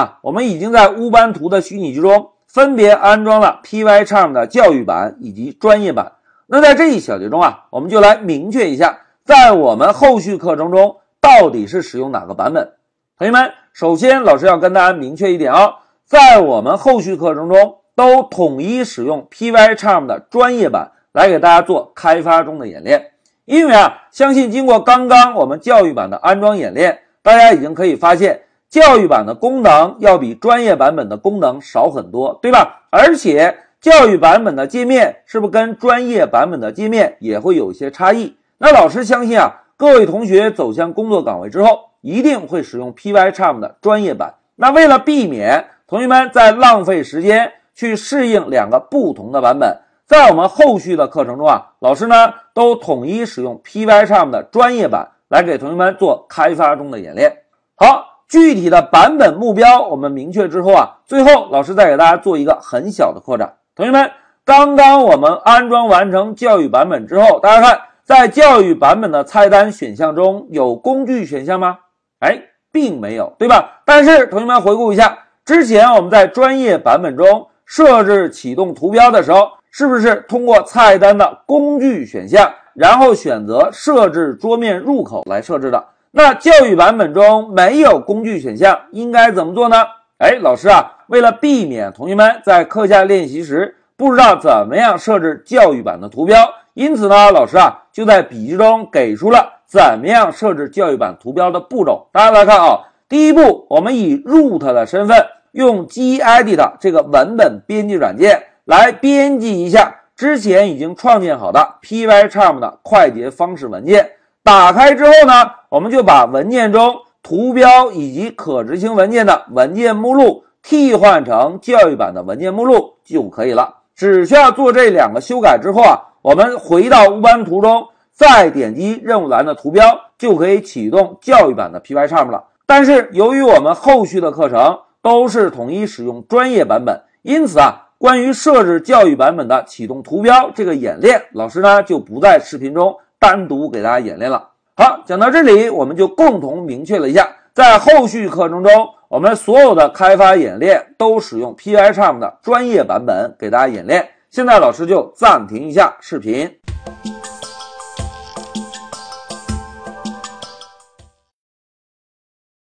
啊，我们已经在乌班图的虚拟机中分别安装了 Pycharm 的教育版以及专业版。那在这一小节中啊，我们就来明确一下，在我们后续课程中到底是使用哪个版本。同学们，首先老师要跟大家明确一点啊，在我们后续课程中都统一使用 Pycharm 的专业版来给大家做开发中的演练。因为啊，相信经过刚刚我们教育版的安装演练，大家已经可以发现，教育版的功能要比专业版本的功能少很多，对吧？而且。教育版本的界面是不是跟专业版本的界面也会有一些差异？那老师相信啊，各位同学走向工作岗位之后，一定会使用 Pycharm 的专业版。那为了避免同学们在浪费时间去适应两个不同的版本，在我们后续的课程中啊，老师呢都统一使用 Pycharm 的专业版来给同学们做开发中的演练。好。具体的版本目标我们明确之后啊，最后老师再给大家做一个很小的扩展。同学们，刚刚我们安装完成教育版本之后，大家看，在教育版本的菜单选项中有工具选项吗？哎，并没有，对吧？但是同学们回顾一下，之前我们在专业版本中设置启动图标的时候，是不是通过菜单的工具选项，然后选择设置桌面入口来设置的？那教育版本中没有工具选项，应该怎么做呢？哎，老师啊，为了避免同学们在课下练习时不知道怎么样设置教育版的图标，因此呢，老师啊就在笔记中给出了怎么样设置教育版图标的步骤。大家来看啊，第一步，我们以 root 的身份用 gedit 这个文本编辑软件来编辑一下之前已经创建好的 Pycharm 的快捷方式文件。打开之后呢，我们就把文件中。图标以及可执行文件的文件目录替换成教育版的文件目录就可以了。只需要做这两个修改之后啊，我们回到乌班图中，再点击任务栏的图标，就可以启动教育版的 Pycharm 了。但是由于我们后续的课程都是统一使用专业版本，因此啊，关于设置教育版本的启动图标这个演练，老师呢就不在视频中单独给大家演练了。好，讲到这里，我们就共同明确了一下，在后续课程中，我们所有的开发演练都使用 Pycharm 的专业版本给大家演练。现在老师就暂停一下视频。